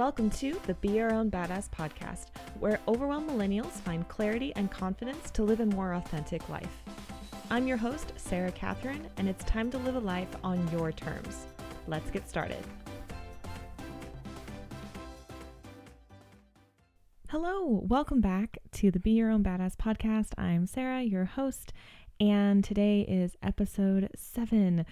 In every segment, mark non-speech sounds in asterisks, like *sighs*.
Welcome to the Be Your Own Badass podcast, where overwhelmed millennials find clarity and confidence to live a more authentic life. I'm your host, Sarah Catherine, and it's time to live a life on your terms. Let's get started. Hello, welcome back to the Be Your Own Badass podcast. I'm Sarah, your host, and today is episode seven.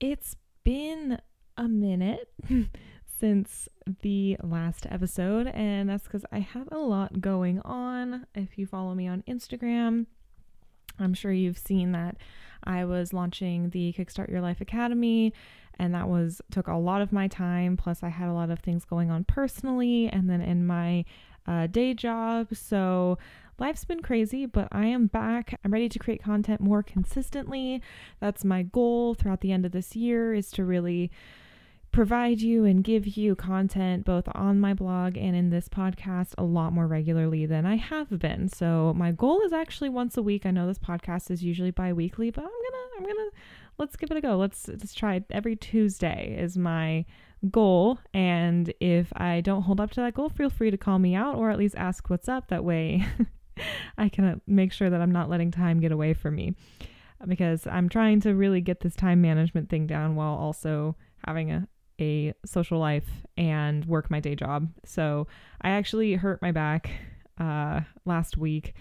It's been a minute *laughs* since the last episode, and that's because I have a lot going on. If you follow me on Instagram, I'm sure you've seen that I was launching the Kickstart Your Life Academy, and that was took a lot of my time. Plus, I had a lot of things going on personally, and then in my uh, day job. So life's been crazy, but I am back. I'm ready to create content more consistently. That's my goal throughout the end of this year is to really provide you and give you content both on my blog and in this podcast a lot more regularly than I have been. So my goal is actually once a week. I know this podcast is usually bi-weekly, but I'm going to I'm going to let's give it a go. Let's let's try it. every Tuesday is my goal and if I don't hold up to that goal, feel free to call me out or at least ask what's up that way *laughs* I can uh, make sure that I'm not letting time get away from me because I'm trying to really get this time management thing down while also having a a social life and work my day job. So I actually hurt my back uh, last week.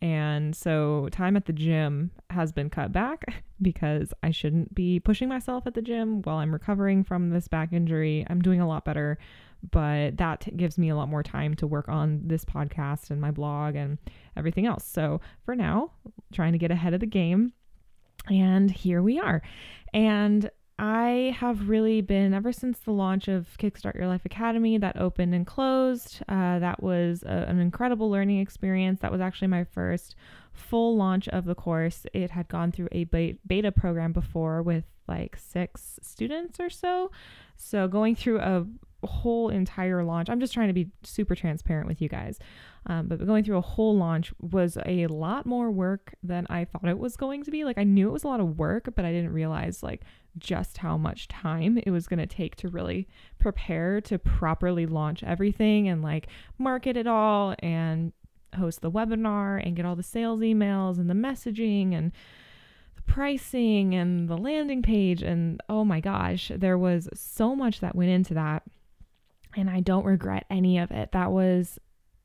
And so time at the gym has been cut back *laughs* because I shouldn't be pushing myself at the gym while I'm recovering from this back injury. I'm doing a lot better, but that gives me a lot more time to work on this podcast and my blog and everything else. So for now, trying to get ahead of the game. And here we are. And I have really been, ever since the launch of Kickstart Your Life Academy that opened and closed, uh, that was a, an incredible learning experience. That was actually my first full launch of the course. It had gone through a beta program before with like six students or so. So going through a whole entire launch, I'm just trying to be super transparent with you guys. Um, but going through a whole launch was a lot more work than I thought it was going to be. Like I knew it was a lot of work, but I didn't realize like just how much time it was going to take to really prepare to properly launch everything and like market it all and host the webinar and get all the sales emails and the messaging and the pricing and the landing page and oh my gosh, there was so much that went into that and I don't regret any of it. That was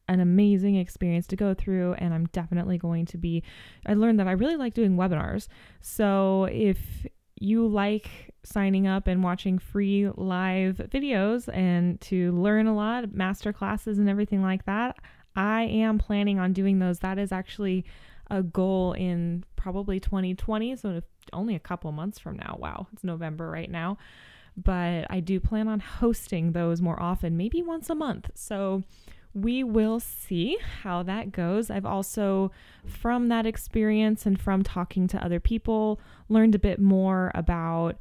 an amazing experience to go through and I'm definitely going to be I learned that I really like doing webinars. So if you like signing up and watching free live videos and to learn a lot, master classes and everything like that, I am planning on doing those. That is actually a goal in probably 2020, so only a couple months from now. Wow, it's November right now. But I do plan on hosting those more often, maybe once a month. So we will see how that goes. I've also, from that experience and from talking to other people, learned a bit more about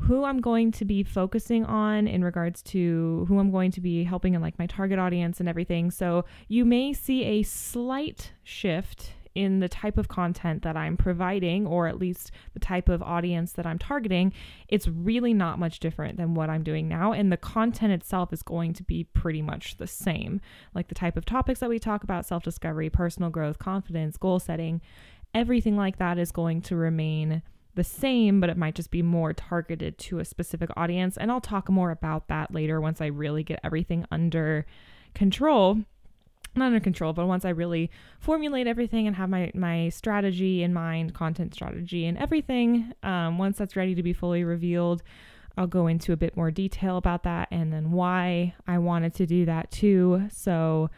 who I'm going to be focusing on in regards to who I'm going to be helping and like my target audience and everything. So you may see a slight shift in the type of content that I'm providing, or at least the type of audience that I'm targeting, it's really not much different than what I'm doing now. And the content itself is going to be pretty much the same. Like the type of topics that we talk about self discovery, personal growth, confidence, goal setting, everything like that is going to remain the same, but it might just be more targeted to a specific audience. And I'll talk more about that later once I really get everything under control not under control, but once I really formulate everything and have my my strategy in mind, content strategy and everything, um, once that's ready to be fully revealed, I'll go into a bit more detail about that and then why I wanted to do that too. So,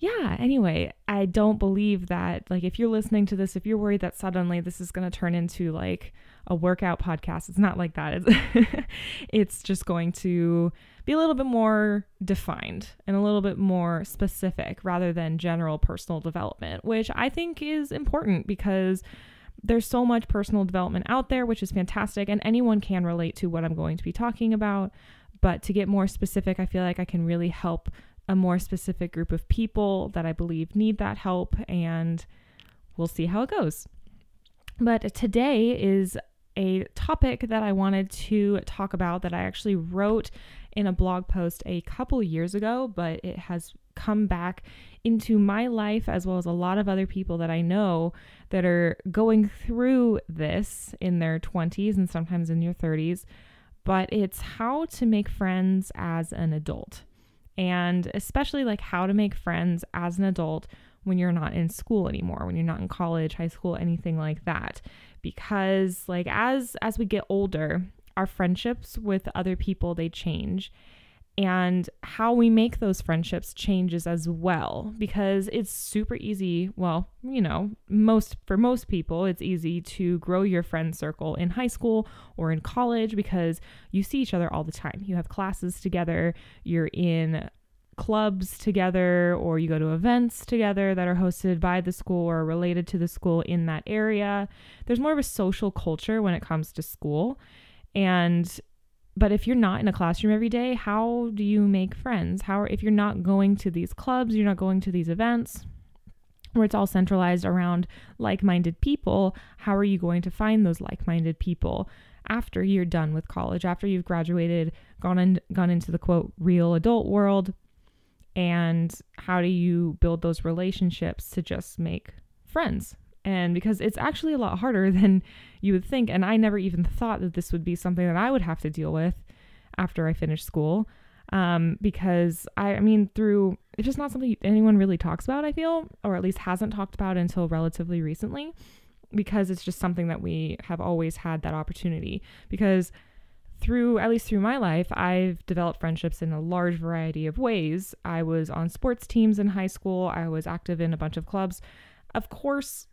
yeah, anyway, I don't believe that, like, if you're listening to this, if you're worried that suddenly this is going to turn into like a workout podcast, it's not like that. It's, *laughs* it's just going to be a little bit more defined and a little bit more specific rather than general personal development, which I think is important because there's so much personal development out there, which is fantastic, and anyone can relate to what I'm going to be talking about. But to get more specific, I feel like I can really help a more specific group of people that I believe need that help, and we'll see how it goes. But today is a topic that I wanted to talk about that I actually wrote in a blog post a couple years ago, but it has come back into my life as well as a lot of other people that I know that are going through this in their 20s and sometimes in your 30s. But it's how to make friends as an adult. And especially like how to make friends as an adult when you're not in school anymore, when you're not in college, high school, anything like that. Because like as as we get older, our friendships with other people they change and how we make those friendships changes as well because it's super easy well you know most for most people it's easy to grow your friend circle in high school or in college because you see each other all the time. You have classes together you're in clubs together or you go to events together that are hosted by the school or related to the school in that area. There's more of a social culture when it comes to school and but if you're not in a classroom every day, how do you make friends? How if you're not going to these clubs, you're not going to these events where it's all centralized around like-minded people, how are you going to find those like-minded people after you're done with college, after you've graduated, gone in, gone into the quote real adult world? And how do you build those relationships to just make friends? And because it's actually a lot harder *laughs* than you would think. And I never even thought that this would be something that I would have to deal with after I finished school. Um, because I, I mean, through it's just not something anyone really talks about, I feel, or at least hasn't talked about until relatively recently, because it's just something that we have always had that opportunity. Because through, at least through my life, I've developed friendships in a large variety of ways. I was on sports teams in high school, I was active in a bunch of clubs. Of course,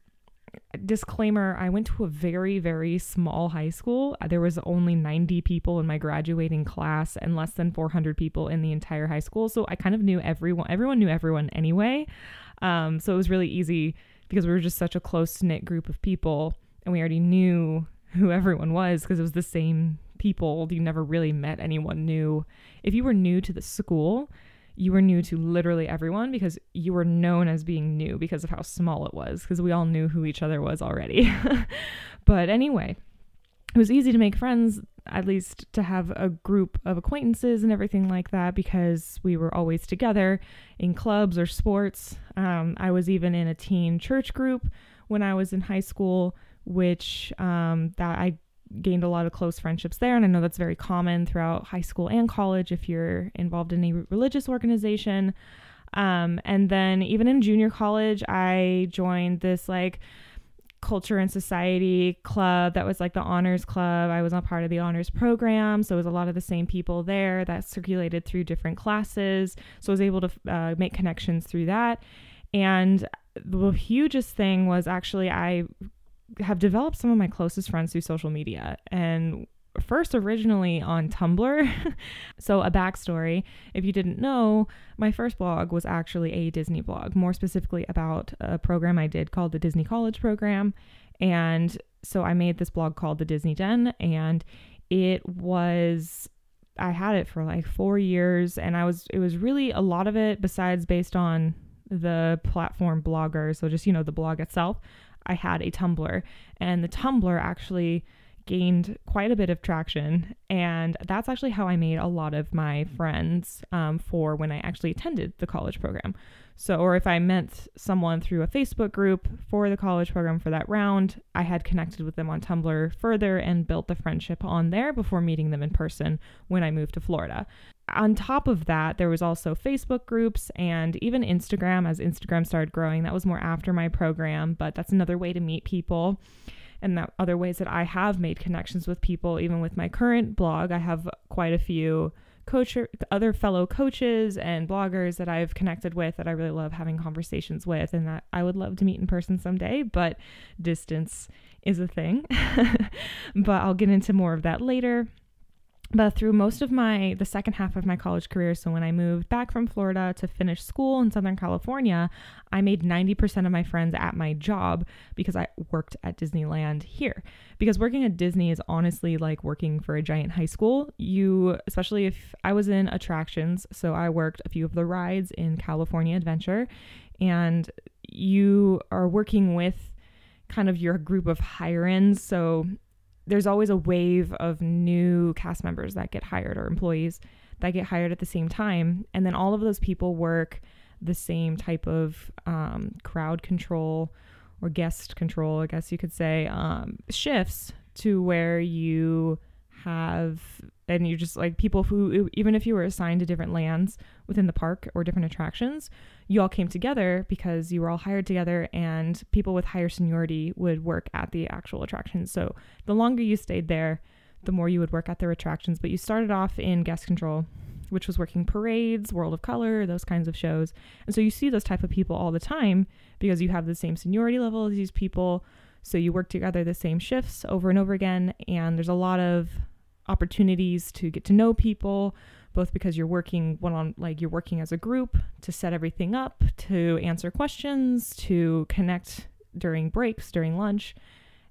disclaimer I went to a very, very small high school. There was only 90 people in my graduating class and less than 400 people in the entire high school. So I kind of knew everyone, everyone knew everyone anyway. Um, so it was really easy because we were just such a close knit group of people and we already knew who everyone was because it was the same people. You never really met anyone new. If you were new to the school, you were new to literally everyone because you were known as being new because of how small it was, because we all knew who each other was already. *laughs* but anyway, it was easy to make friends, at least to have a group of acquaintances and everything like that, because we were always together in clubs or sports. Um, I was even in a teen church group when I was in high school, which um, that I gained a lot of close friendships there. And I know that's very common throughout high school and college if you're involved in a religious organization. Um, and then even in junior college, I joined this like culture and society club that was like the honors club. I was a part of the honors program. So it was a lot of the same people there that circulated through different classes. So I was able to uh, make connections through that. And the hugest thing was actually I have developed some of my closest friends through social media and first originally on Tumblr. *laughs* so, a backstory if you didn't know, my first blog was actually a Disney blog, more specifically about a program I did called the Disney College Program. And so, I made this blog called The Disney Den, and it was. I had it for like four years, and I was, it was really a lot of it, besides based on the platform blogger. So, just, you know, the blog itself I had a Tumblr, and the Tumblr actually gained quite a bit of traction. And that's actually how I made a lot of my friends um, for when I actually attended the college program. So, or if I met someone through a Facebook group for the college program for that round, I had connected with them on Tumblr further and built the friendship on there before meeting them in person when I moved to Florida. On top of that, there was also Facebook groups and even Instagram as Instagram started growing. That was more after my program, but that's another way to meet people and that other ways that I have made connections with people even with my current blog. I have quite a few coach other fellow coaches and bloggers that I've connected with that I really love having conversations with and that I would love to meet in person someday, but distance is a thing. *laughs* but I'll get into more of that later but through most of my the second half of my college career so when i moved back from florida to finish school in southern california i made 90% of my friends at my job because i worked at disneyland here. Because working at disney is honestly like working for a giant high school. You especially if i was in attractions so i worked a few of the rides in california adventure and you are working with kind of your group of higher ends so there's always a wave of new cast members that get hired or employees that get hired at the same time. And then all of those people work the same type of um, crowd control or guest control, I guess you could say, um, shifts to where you have and you just like people who even if you were assigned to different lands within the park or different attractions you all came together because you were all hired together and people with higher seniority would work at the actual attractions so the longer you stayed there the more you would work at their attractions. But you started off in guest control which was working parades world of color those kinds of shows. And so you see those type of people all the time because you have the same seniority level as these people. So you work together the same shifts over and over again and there's a lot of opportunities to get to know people both because you're working one on like you're working as a group to set everything up to answer questions to connect during breaks during lunch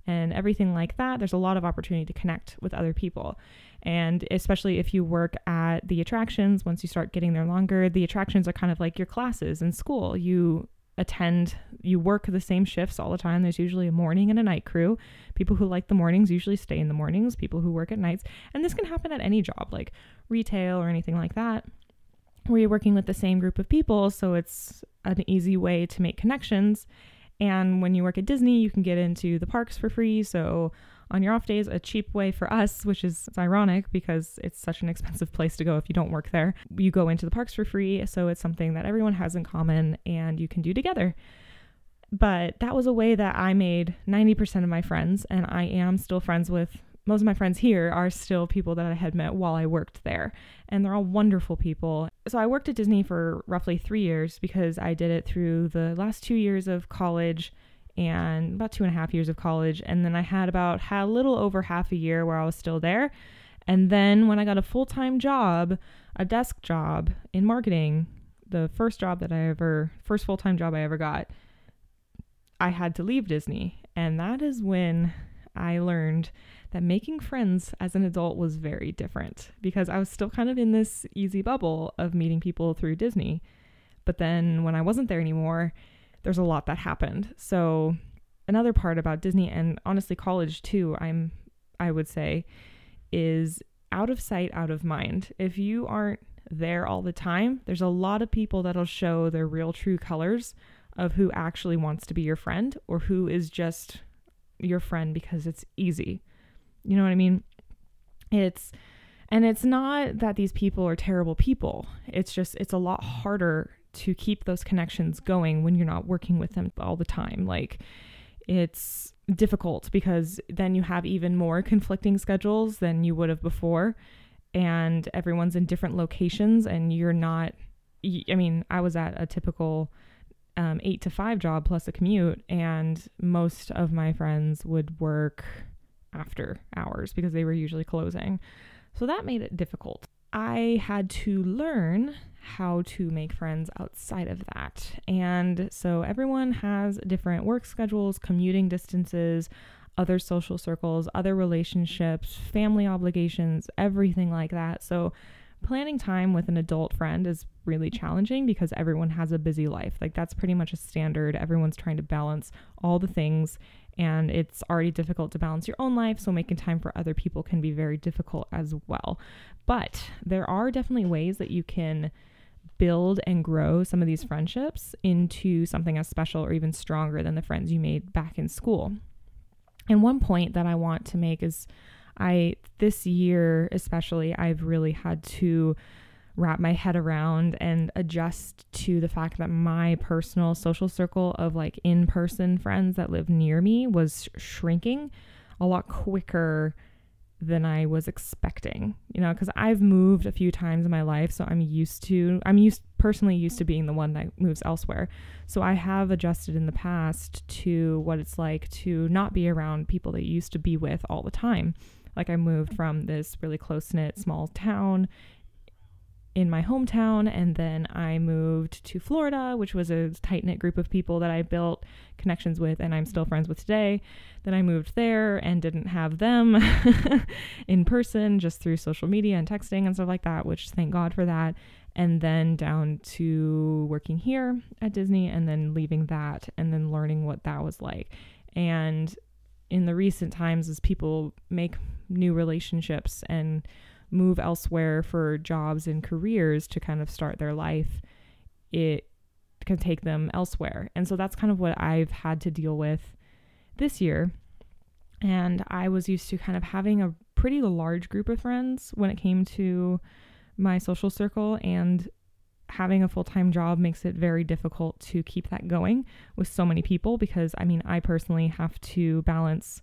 and everything like that. There's a lot of opportunity to connect with other people. And especially if you work at the attractions once you start getting there longer the attractions are kind of like your classes in school. You attend you work the same shifts all the time. There's usually a morning and a night crew. People who like the mornings usually stay in the mornings people who work at nights. And this can happen at any job like retail or anything like that where you're working with the same group of people so it's an easy way to make connections. And when you work at disney you can get into the parks for free so on your off days, a cheap way for us, which is ironic because it's such an expensive place to go if you don't work there. You go into the parks for free, so it's something that everyone has in common and you can do together. But that was a way that I made 90% of my friends, and I am still friends with most of my friends here are still people that I had met while I worked there, and they're all wonderful people. So I worked at Disney for roughly three years because I did it through the last two years of college and about two and a half years of college. And then I had about a little over half a year where I was still there. And then when I got a full time job, a desk job in marketing, the first job that I ever, first full time job I ever got, I had to leave Disney. And that is when I learned that making friends as an adult was very different because I was still kind of in this easy bubble of meeting people through Disney. But then when I wasn't there anymore, there's a lot that happened. So another part about Disney and honestly college too, I'm I would say is out of sight, out of mind. If you aren't there all the time, there's a lot of people that'll show their real true colors of who actually wants to be your friend or who is just your friend because it's easy. You know what I mean? It's and it's not that these people are terrible people. It's just it's a lot harder to keep those connections going when you're not working with them all the time. Like it's difficult because then you have even more conflicting schedules than you would have before and everyone's in different locations and you're not I mean, I was at a typical um, eight to five job plus a commute, and most of my friends would work after hours because they were usually closing. So that made it difficult. I had to learn how to make friends outside of that. And so everyone has different work schedules, commuting distances, other social circles, other relationships, family obligations, everything like that. So planning time with an adult friend is really challenging because everyone has a busy life. Like that's pretty much a standard. Everyone's trying to balance all the things and it's already difficult to balance your own life, so making time for other people can be very difficult as well. But there are definitely ways that you can build and grow some of these friendships into something as special or even stronger than the friends you made back in school. And one point that I want to make is I this year especially I've really had to wrap my head around and adjust to the fact that my personal social circle of like in person friends that live near me was shrinking a lot quicker than I was expecting, you know, because I've moved a few times in my life. So I'm used to, I'm used personally used to being the one that moves elsewhere. So I have adjusted in the past to what it's like to not be around people that you used to be with all the time. Like I moved from this really close knit small town in my hometown and then I moved to Florida, which was a tight knit group of people that I built connections with and I'm still mm-hmm. friends with today. Then I moved there and didn't have them *laughs* in person, just through social media and texting and stuff like that, which thank God for that. And then down to working here at Disney and then leaving that and then learning what that was like. And in the recent times as people make new relationships and move elsewhere for jobs and careers to kind of start their life, it can take them elsewhere. And so that's kind of what I've had to deal with this year. And I was used to kind of having a pretty large group of friends when it came to my social circle and having a full-time job makes it very difficult to keep that going with so many people because I mean I personally have to balance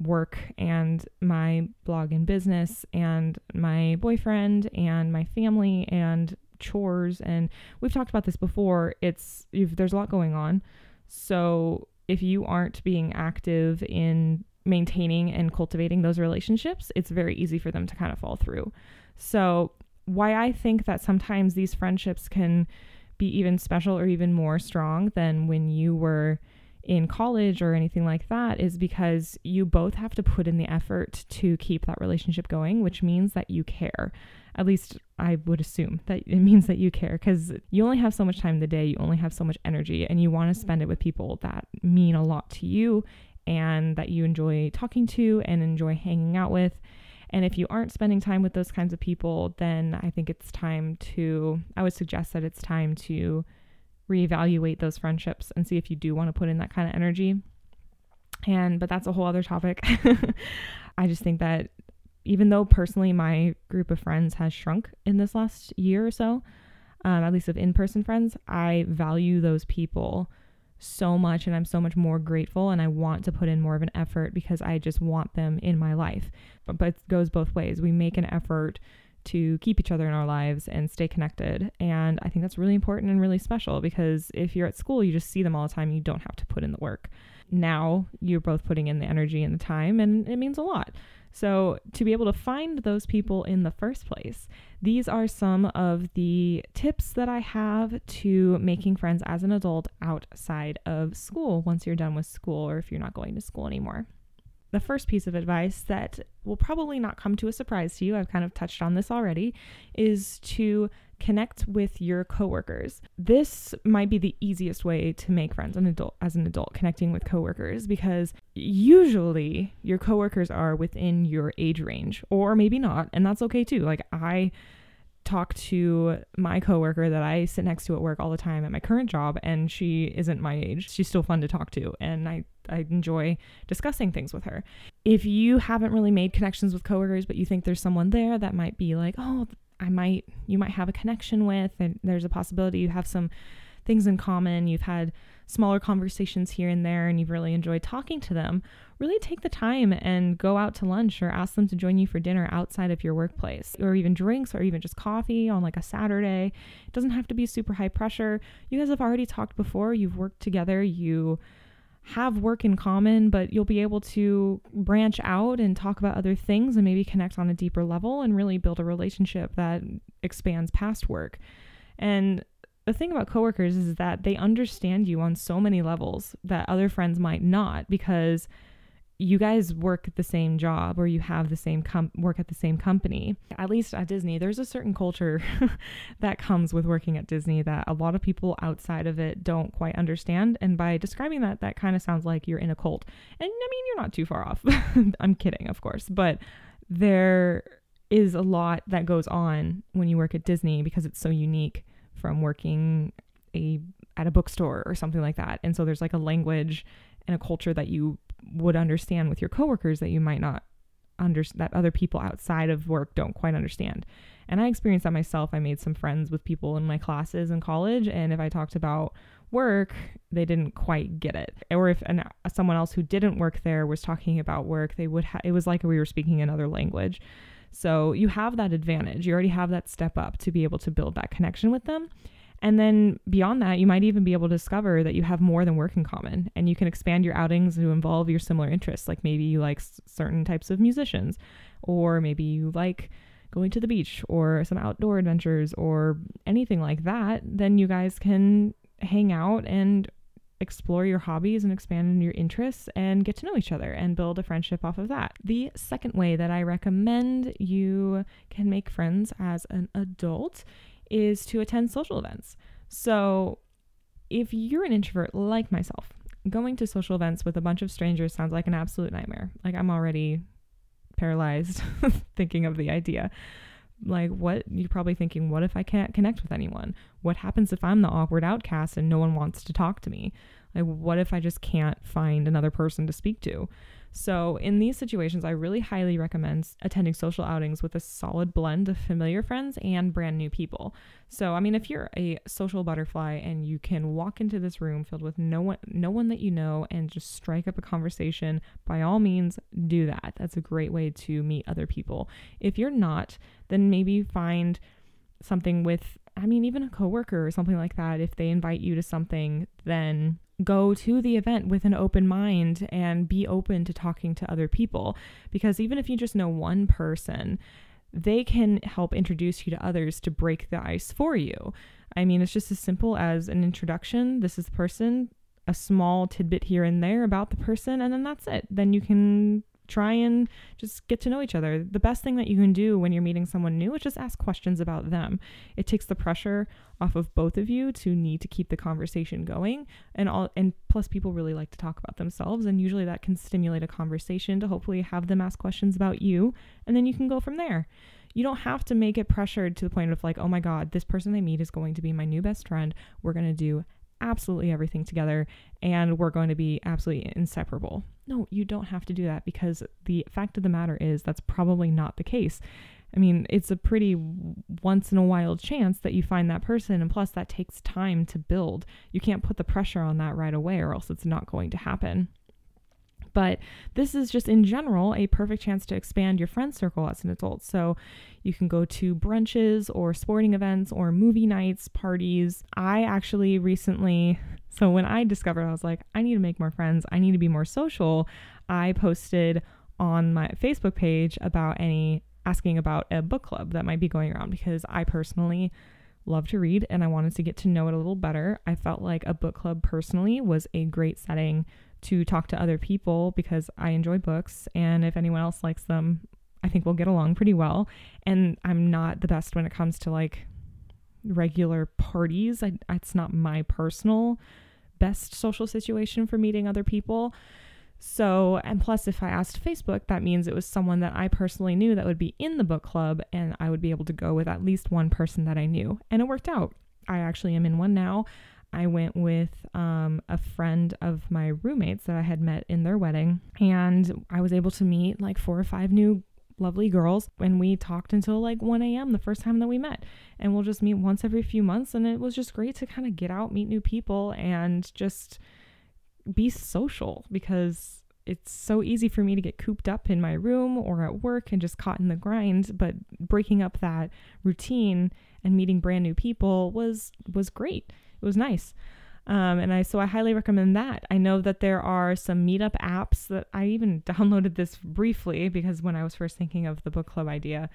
work and my blog and business and my boyfriend and my family and chores. And we've talked about this before. It's there's a lot going on. So if you aren't being active in maintaining and cultivating those relationships it's very easy for them to kind of fall through. So why I think that sometimes these friendships can be even special or even more strong than when you were in college or anything like that is because you both have to put in the effort to keep that relationship going, which means that you care. At least I would assume that it means that you care because you only have so much time in the day, you only have so much energy, and you want to spend it with people that mean a lot to you and that you enjoy talking to and enjoy hanging out with. And if you aren't spending time with those kinds of people, then I think it's time to, I would suggest that it's time to reevaluate those friendships and see if you do want to put in that kind of energy. And, but that's a whole other topic. *laughs* I just think that even though personally my group of friends has shrunk in this last year or so, um, at least of in person friends, I value those people so much and I'm so much more grateful and I want to put in more of an effort because I just want them in my life. But, but it goes both ways. We make an effort to keep each other in our lives and stay connected. And I think that's really important and really special because if you're at school, you just see them all the time. You don't have to put in the work. Now you're both putting in the energy and the time, and it means a lot. So, to be able to find those people in the first place, these are some of the tips that I have to making friends as an adult outside of school once you're done with school or if you're not going to school anymore the first piece of advice that will probably not come to a surprise to you, I've kind of touched on this already, is to connect with your coworkers. This might be the easiest way to make friends an adult as an adult connecting with coworkers because usually your coworkers are within your age range or maybe not and that's okay too. Like I talk to my coworker that I sit next to at work all the time at my current job and she isn't my age. She's still fun to talk to and I I enjoy discussing things with her. If you haven't really made connections with coworkers, but you think there's someone there that might be like, oh, I might, you might have a connection with, and there's a possibility you have some things in common, you've had smaller conversations here and there, and you've really enjoyed talking to them, really take the time and go out to lunch or ask them to join you for dinner outside of your workplace, or even drinks, or even just coffee on like a Saturday. It doesn't have to be super high pressure. You guys have already talked before, you've worked together, you have work in common, but you'll be able to branch out and talk about other things and maybe connect on a deeper level and really build a relationship that expands past work. And the thing about coworkers is that they understand you on so many levels that other friends might not because you guys work the same job or you have the same com- work at the same company. At least at Disney, there's a certain culture *laughs* that comes with working at Disney that a lot of people outside of it don't quite understand. And by describing that, that kind of sounds like you're in a cult. And I mean, you're not too far off. *laughs* I'm kidding, of course, but there is a lot that goes on when you work at Disney because it's so unique from working a at a bookstore or something like that. And so there's like a language and a culture that you would understand with your coworkers that you might not under that other people outside of work don't quite understand. And I experienced that myself. I made some friends with people in my classes in college, and if I talked about work, they didn't quite get it. Or if an, someone else who didn't work there was talking about work, they would. Ha- it was like we were speaking another language. So you have that advantage. You already have that step up to be able to build that connection with them. And then beyond that, you might even be able to discover that you have more than work in common and you can expand your outings to involve your similar interests. Like maybe you like s- certain types of musicians, or maybe you like going to the beach or some outdoor adventures or anything like that. Then you guys can hang out and explore your hobbies and expand your interests and get to know each other and build a friendship off of that. The second way that I recommend you can make friends as an adult is to attend social events. So, if you're an introvert like myself going to social events with a bunch of strangers sounds like an absolute nightmare. Like I'm already paralyzed *laughs* thinking of the idea. Like what you're probably thinking, what if I can't connect with anyone? What happens if I'm the awkward outcast and no one wants to talk to me? Like what if I just can't find another person to speak to? So, in these situations, I really highly recommend attending social outings with a solid blend of familiar friends and brand new people. So, I mean, if you're a social butterfly and you can walk into this room filled with no one no one that you know and just strike up a conversation, by all means, do that. That's a great way to meet other people. If you're not, then maybe find something with I mean, even a coworker or something like that, if they invite you to something, then go to the event with an open mind and be open to talking to other people. Because even if you just know one person, they can help introduce you to others to break the ice for you. I mean, it's just as simple as an introduction. This is the person, a small tidbit here and there about the person, and then that's it. Then you can try and just get to know each other. The best thing that you can do when you're meeting someone new is just ask questions about them. It takes the pressure off of both of you to need to keep the conversation going and all and plus people really like to talk about themselves and usually that can stimulate a conversation to hopefully have them ask questions about you and then you can go from there. You don't have to make it pressured to the point of like, "Oh my god, this person I meet is going to be my new best friend. We're going to do absolutely everything together and we're going to be absolutely inseparable. No, you don't have to do that because the fact of the matter is that's probably not the case. I mean, it's a pretty once in a while chance that you find that person, and plus, that takes time to build. You can't put the pressure on that right away, or else it's not going to happen. But this is just in general a perfect chance to expand your friend circle as an adult. So you can go to brunches or sporting events or movie nights, parties. I actually recently, so when I discovered I was like, I need to make more friends, I need to be more social, I posted on my Facebook page about any asking about a book club that might be going around because I personally love to read and I wanted to get to know it a little better. I felt like a book club personally was a great setting to talk to other people because I enjoy books and if anyone else likes them, I think we'll get along pretty well. And I'm not the best when it comes to like regular parties. I, it's not my personal best social situation for meeting other people. So, and plus, if I asked Facebook, that means it was someone that I personally knew that would be in the book club, and I would be able to go with at least one person that I knew. And it worked out. I actually am in one now. I went with um, a friend of my roommates that I had met in their wedding, and I was able to meet like four or five new lovely girls and we talked until like 1 a.m the first time that we met. And we'll just meet once every few months and it was just great to kind of get out meet new people and just be social because it's so easy for me to get cooped up in my room or at work and just caught in the grind. But breaking up that routine and meeting brand new people was was great. It was nice. Um, and I so I highly recommend that. I know that there are some meetup apps that I even *laughs* downloaded this briefly because when I was first thinking of the book club idea,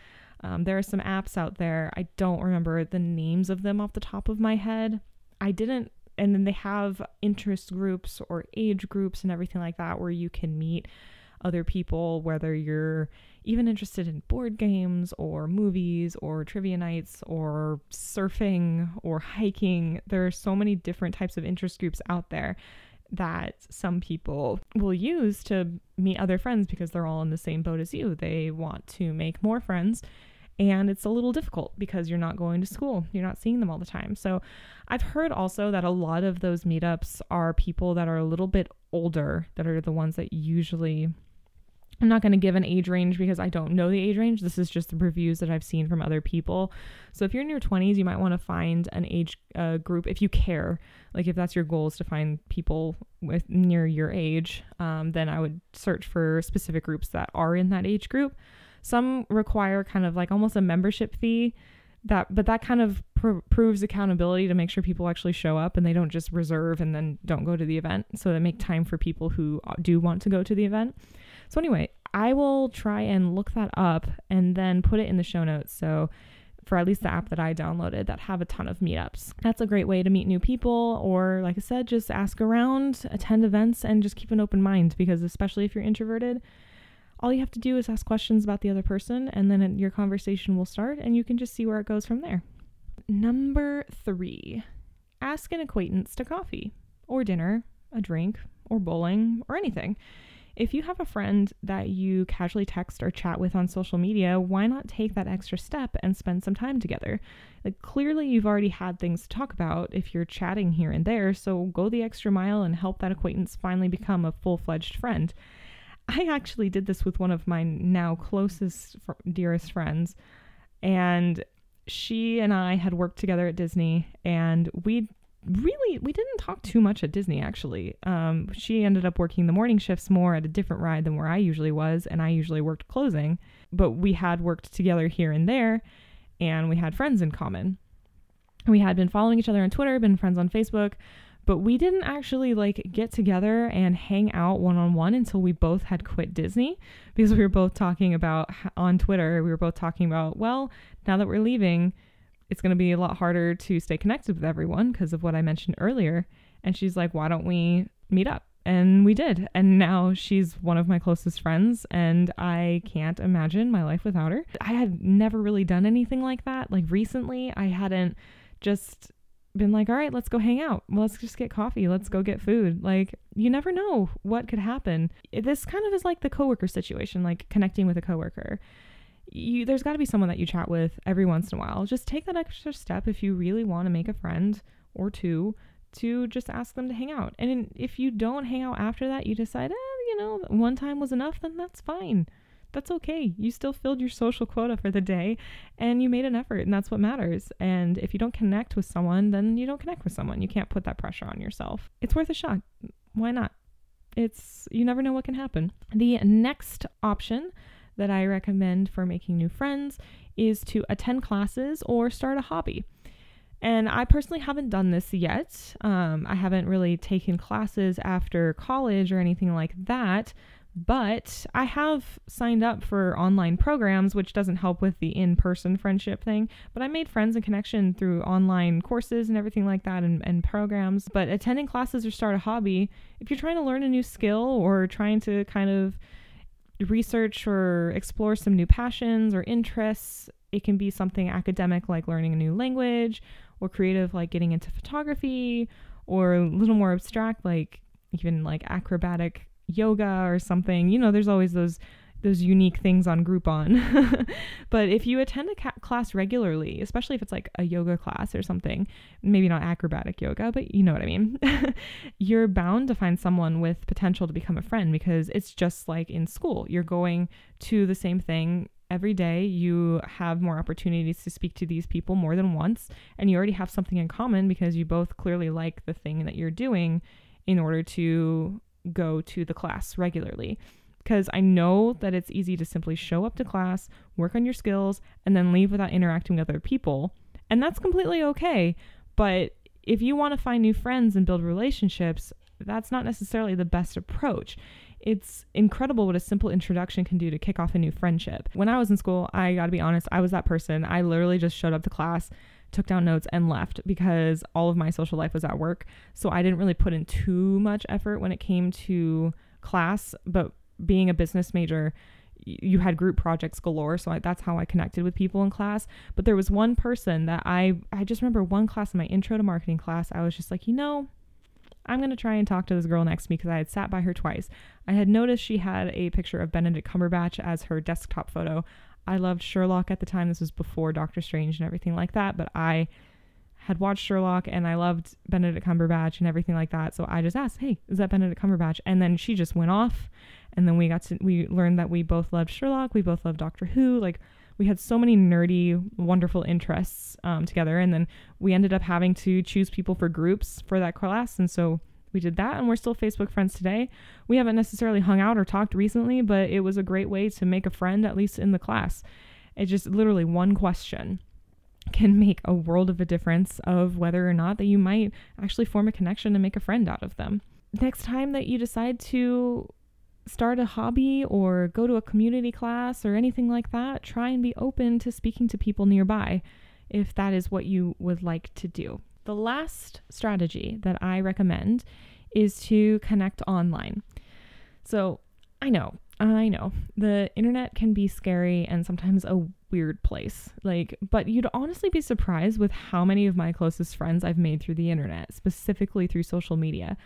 um, there are some apps out there. I don't remember the names of them off the top of my head. I didn't, and then they have interest groups or age groups and everything like that where you can meet other people, whether you're even interested in board games or movies or trivia nights or surfing or hiking. There are so many different types of interest groups out there that some people will use to meet other friends because they're all in the same boat as you. They want to make more friends. And it's a little difficult because you're not going to school. You're not seeing them all the time. So, I've heard also that a lot of those meetups are people that are a little bit older, that are the ones that usually I'm not going to give an age range because I don't know the age range. This is just the reviews that I've seen from other people. So if you're in your 20s, you might want to find an age uh, group if you care. Like if that's your goal is to find people with near your age, um, then I would search for specific groups that are in that age group. Some require kind of like almost a membership fee that but that kind of pr- proves accountability to make sure people actually show up and they don't just reserve and then don't go to the event so they make time for people who uh, do want to go to the event so, anyway, I will try and look that up and then put it in the show notes. So, for at least the app that I downloaded that have a ton of meetups. That's a great way to meet new people, or like I said, just ask around, attend events, and just keep an open mind because, especially if you're introverted, all you have to do is ask questions about the other person, and then your conversation will start, and you can just see where it goes from there. Number three, ask an acquaintance to coffee or dinner, a drink, or bowling or anything. If you have a friend that you casually text or chat with on social media, why not take that extra step and spend some time together? Like, clearly, you've already had things to talk about if you're chatting here and there, so go the extra mile and help that acquaintance finally become a full fledged friend. I actually did this with one of my now closest, dearest friends, and she and I had worked together at Disney, and we really we didn't talk too much at Disney actually. Um, she ended up working the morning shifts more at a different ride than where I usually was, and I usually worked closing. But we had worked together here and there, and we had friends in common. We had been following each other on Twitter, been friends on Facebook, but we didn't actually like get together and hang out one on one until we both had quit Disney because we were both talking about on Twitter, we were both talking about, well, now that we're leaving, it's going to be a lot harder to stay connected with everyone because of what I mentioned earlier. And she's like, why don't we meet up? And we did. And now she's one of my closest friends, and I can't imagine my life without her. I had never really done anything like that. Like recently, I hadn't just been like, all right, let's go hang out. let's just get coffee. Let's go get food. Like, you never know what could happen. This kind of is like the coworker situation, like connecting with a coworker. You, there's got to be someone that you chat with every once in a while. Just take that extra step if you really want to make a friend or two to just ask them to hang out. And if you don't hang out after that, you decide, eh, you know, one time was enough, then that's fine that's okay. You still filled your social quota for the day and you made an effort, and that's what matters. And if you don't connect with someone, then you don't connect with someone. You can't put that pressure on yourself. It's worth a shot. Why not? It's you never know what can happen. The next option that I recommend for making new friends is to attend classes or start a hobby. And I personally haven't done this yet. Um, I haven't really taken classes after college or anything like that. But I have signed up for online programs, which doesn't help with the in person friendship thing. But I made friends and connection through online courses and everything like that and, and programs. But attending classes or start a hobby, if you're trying to learn a new skill or trying to kind of research or explore some new passions or interests, it can be something academic like learning a new language or creative like getting into photography or a little more abstract like even like acrobatic yoga or something. You know, there's always those those unique things on Groupon. *laughs* but if you attend a ca- class regularly, especially if it's like a yoga class or something, maybe not acrobatic yoga, but you know what I mean, *laughs* you're bound to find someone with potential to become a friend because it's just like in school. You're going to the same thing every day. You have more opportunities to speak to these people more than once, and you already have something in common because you both clearly like the thing that you're doing in order to go to the class regularly because I know that it's easy to simply show up to class, work on your skills, and then leave without interacting with other people. And that's completely okay. But if you want to find new friends and build relationships, that's not necessarily the best approach. It's incredible what a simple introduction can do to kick off a new friendship. When I was in school, I gotta be honest, I was that person. I literally just showed up to class, took down notes and left because all of my social life was at work. So I didn't really put in too much effort when it came to class. But being a business major, you had group projects galore so I, that's how i connected with people in class but there was one person that i i just remember one class in my intro to marketing class i was just like you know i'm going to try and talk to this girl next to me because i had sat by her twice i had noticed she had a picture of benedict cumberbatch as her desktop photo I loved Sherlock at the time. This was before Doctor Strange and everything like that, but I had watched Sherlock and I loved Benedict Cumberbatch and everything like that. So I just asked, "Hey, is that Benedict Cumberbatch?" And then she just went off, and then we got to we learned that we both loved Sherlock, we both loved Doctor Who, like we had so many nerdy, wonderful interests um, together, and then we ended up having to choose people for groups for that class, and so we did that and we're still Facebook friends today. We haven't necessarily hung out or talked recently, but it was a great way to make a friend, at least in the class. It just literally one question can make a world of a difference of whether or not that you might actually form a connection and make a friend out of them. Next time that you decide to start a hobby or go to a community class or anything like that, try and be open to speaking to people nearby if that is what you would like to do. The last strategy that I recommend is to connect online. So I know, I know, the internet can be scary and sometimes a weird place. Like, but you'd honestly be surprised with how many of my closest friends I've made through the internet, specifically through social media.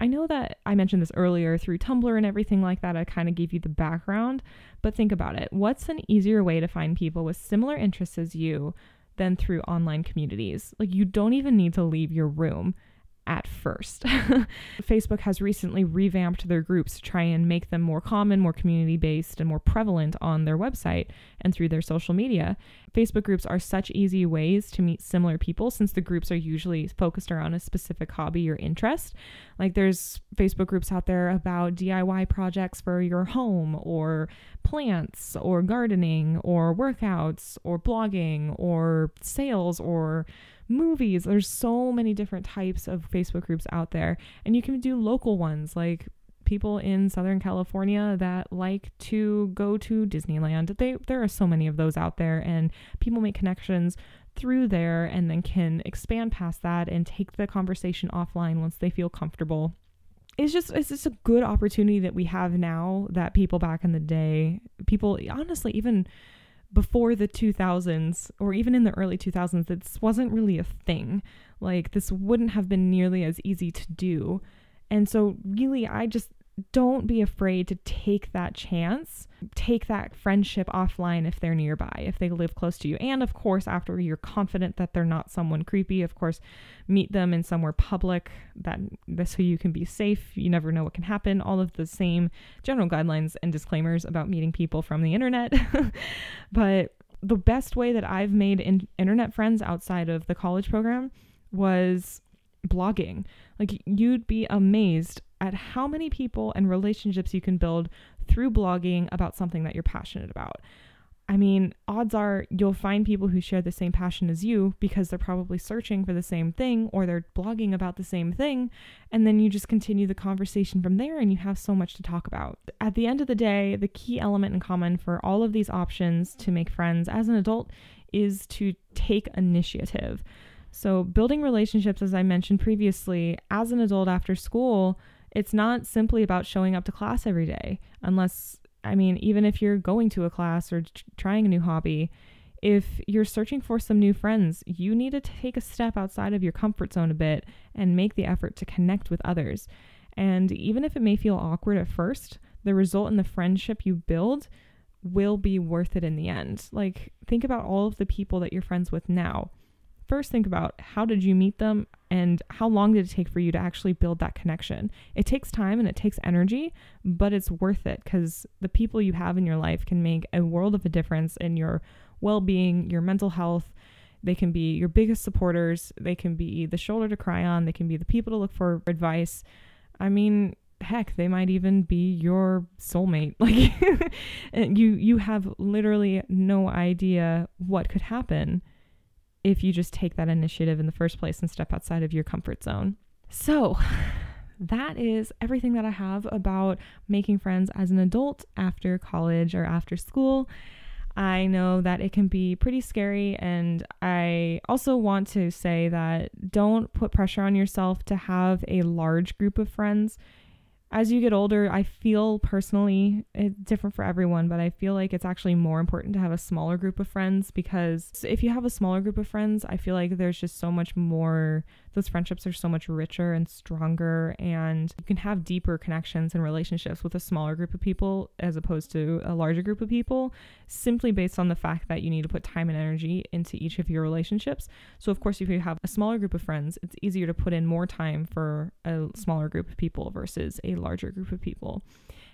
I know that I mentioned this earlier through Tumblr and everything like that. I kind of gave you the background, but think about it. What's an easier way to find people with similar interests as you than through online communities? Like, you don't even need to leave your room at first. *laughs* Facebook has recently revamped their groups to try and make them more common, more community based, and more prevalent on their website and through their social media. Facebook groups are such easy ways to meet similar people since the groups are usually focused around a specific hobby or interest. Like there's Facebook groups out there about DIY projects for your home or plants or gardening or workouts or blogging or sales or movies. There's so many different types of Facebook groups out there, and you can do local ones like people in Southern California that like to go to Disneyland. They there are so many of those out there and people make connections through there and then can expand past that and take the conversation offline once they feel comfortable. It's just it's just a good opportunity that we have now that people back in the day, people honestly even before the 2000s or even in the early 2000s, this wasn't really a thing. Like, this wouldn't have been nearly as easy to do. And so, really, I just don't be afraid to take that chance. Take that friendship offline if they're nearby, if they live close to you. And of course, after you're confident that they're not someone creepy, of course, meet them in somewhere public that so you can be safe. You never know what can happen. All of the same general guidelines and disclaimers about meeting people from the internet. *laughs* but the best way that I've made in- internet friends outside of the college program was blogging. Like you'd be amazed at how many people and relationships you can build through blogging about something that you're passionate about. I mean, odds are you'll find people who share the same passion as you because they're probably searching for the same thing or they're blogging about the same thing. And then you just continue the conversation from there and you have so much to talk about. At the end of the day, the key element in common for all of these options to make friends as an adult is to take initiative. So, building relationships, as I mentioned previously, as an adult after school, it's not simply about showing up to class every day, unless, I mean, even if you're going to a class or t- trying a new hobby, if you're searching for some new friends, you need to take a step outside of your comfort zone a bit and make the effort to connect with others. And even if it may feel awkward at first, the result in the friendship you build will be worth it in the end. Like, think about all of the people that you're friends with now first think about how did you meet them and how long did it take for you to actually build that connection. It takes time and it takes energy, but it's worth it because the people you have in your life can make a world of a difference in your well being, your mental health. They can be your biggest supporters, they can be the shoulder to cry on, they can be the people to look for advice. I mean, heck they might even be your soulmate *laughs* like *laughs* you you have literally no idea what could happen if you just take that initiative in the first place and step outside of your comfort zone. So, *sighs* that is everything that I have about making friends as an adult after college or after school. I know that it can be pretty scary, and I also want to say that don't put pressure on yourself to have a large group of friends as you get older, I feel personally it's different for everyone, but I feel like it's actually more important to have a smaller group of friends because if you have a smaller group of friends, I feel like there's just so much more, those friendships are so much richer and stronger, and you can have deeper connections and relationships with a smaller group of people as opposed to a larger group of people, simply based on the fact that you need to put time and energy into each of your relationships. So, of course, if you have a smaller group of friends, it's easier to put in more time for a smaller group of people versus a larger group of people.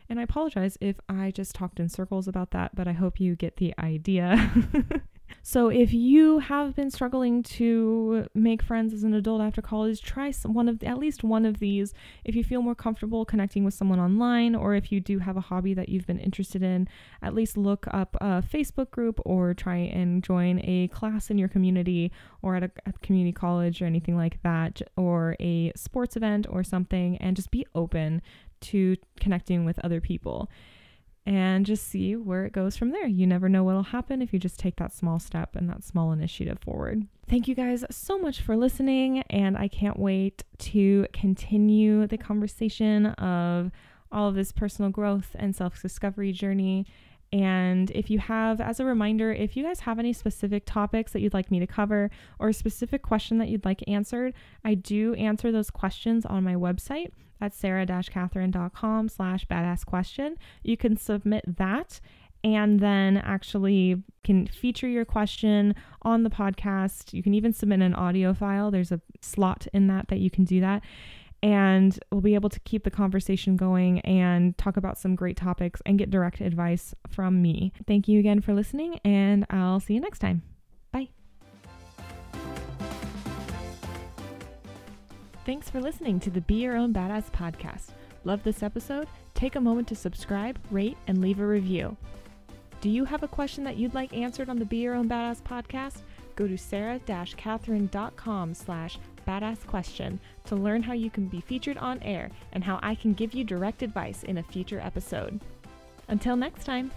And I apologize if I just talked in circles about that, but I hope you get the idea. *laughs* so, if you have been struggling to make friends as an adult after college, try one of the, at least one of these. If you feel more comfortable connecting with someone online, or if you do have a hobby that you've been interested in, at least look up a Facebook group or try and join a class in your community or at a, a community college or anything like that, or a sports event or something, and just be open to connecting with other people and just see where it goes from there. You never know what'll happen if you just take that small step and that small initiative forward. Thank you guys so much for listening, and I can't wait to continue the conversation of all of this personal growth and self discovery journey. And if you have, as a reminder, if you guys have any specific topics that you'd like me to cover or a specific question that you'd like answered, I do answer those questions on my website That's sarah-catherine.com slash badass question. You can submit that and then actually can feature your question on the podcast. You can even submit an audio file. There's a slot in that that you can do that. And we'll be able to keep the conversation going and talk about some great topics and get direct advice from me. Thank you again for listening, and I'll see you next time. Thanks for listening to the Be Your Own Badass podcast. Love this episode? Take a moment to subscribe, rate, and leave a review. Do you have a question that you'd like answered on the Be Your Own Badass podcast? Go to sarah-catherine.com slash badass question to learn how you can be featured on air and how I can give you direct advice in a future episode. Until next time.